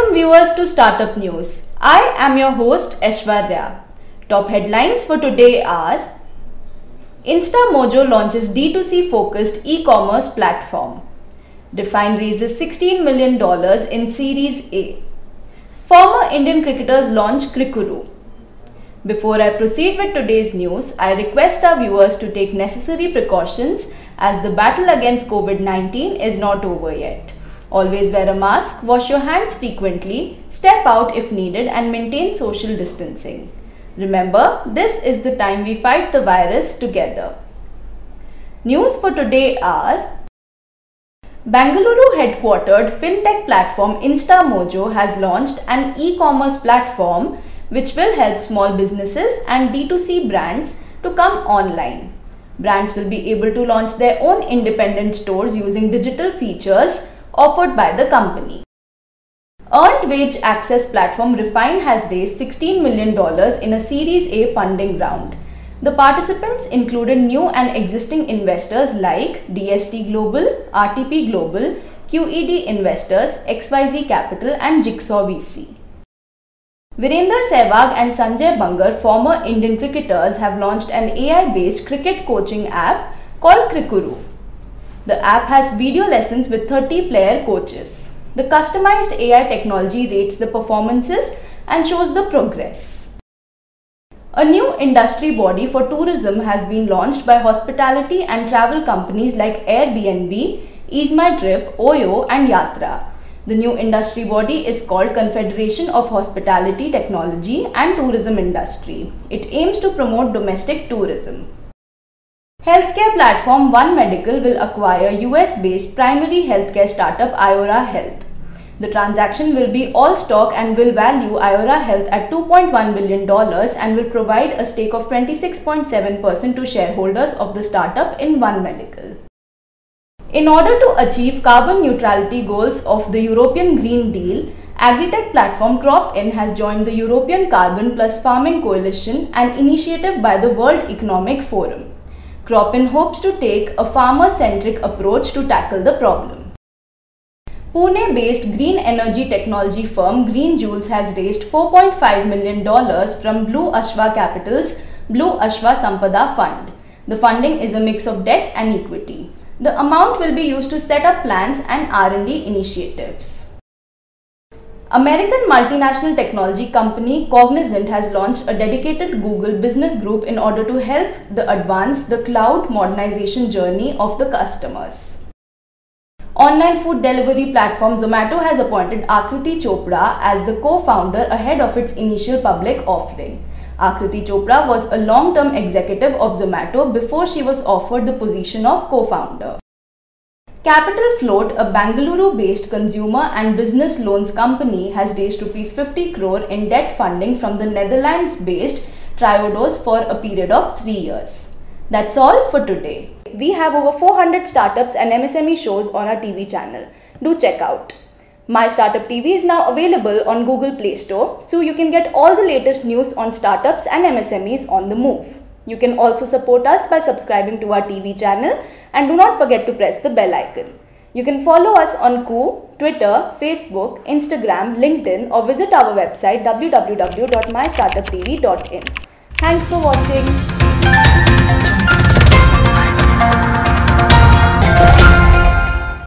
Welcome viewers to Startup News. I am your host Aishwarya. Top headlines for today are InstaMojo launches D2C focused e-commerce platform. Refyne raises $16 million in Series A. Former Indian cricketers launch Cricuru. Before I proceed with today's news, I request our viewers to take necessary precautions as the battle against COVID-19 is not over yet. Always wear a mask, wash your hands frequently, step out if needed and maintain social distancing. Remember, this is the time we fight the virus together. News for today are Bangalore headquartered fintech platform InstaMojo has launched an e-commerce platform which will help small businesses and D2C brands to come online. Brands will be able to launch their own independent stores using digital features offered by the company. Earned wage access platform Refyne has raised $16 million in a Series A funding round. The participants included new and existing investors like DST Global, RTP Global, QED Investors, XYZ Capital and Jigsaw VC. Virender Sehwag and Sanjay Bangar, former Indian cricketers, have launched an AI-based cricket coaching app called Cricuru. The app has video lessons with 30 player coaches. The customized AI technology rates the performances and shows the progress. A new industry body for tourism has been launched by hospitality and travel companies like Airbnb, EaseMyTrip, Oyo and Yatra. The new industry body is called Confederation of Hospitality Technology and Tourism Industry. It aims to promote domestic tourism. Healthcare platform One Medical will acquire US-based primary healthcare startup Iora Health. The transaction will be all stock and will value Iora Health at $2.1 billion and will provide a stake of 26.7% to shareholders of the startup in One Medical. In order to achieve carbon neutrality goals of the European Green Deal, Agritech platform CropIn has joined the European Carbon Plus Farming Coalition, an initiative by the World Economic Forum. CropIn hopes to take a farmer-centric approach to tackle the problem. Pune-based green energy technology firm GreenJoules has raised $4.5 million from Blue Ashva Capital's Blue Ashva Sampada Fund. The funding is a mix of debt and equity. The amount will be used to set up plans and R&D initiatives. American multinational technology company Cognizant has launched a dedicated Google business group in order to help the advance the cloud modernization journey of the customers. Online food delivery platform Zomato has appointed Akriti Chopra as the co-founder ahead of its initial public offering. Akriti Chopra was a long-term executive of Zomato before she was offered the position of co-founder. Capital Float, a Bangalore-based consumer and business loans company, has raised rupees 50 crore in debt funding from the Netherlands-based Triodos for a period of three years. That's all for today. We have over 400 startups and MSME shows on our TV channel. Do check out. My Startup TV is now available on Google Play Store, so you can get all the latest news on startups and MSMEs on the move. You can also support us by subscribing to our TV channel and do not forget to press the bell icon. You can follow us on Koo, Twitter, Facebook, Instagram, LinkedIn or visit our website www.mystartuptv.in. Thanks for watching.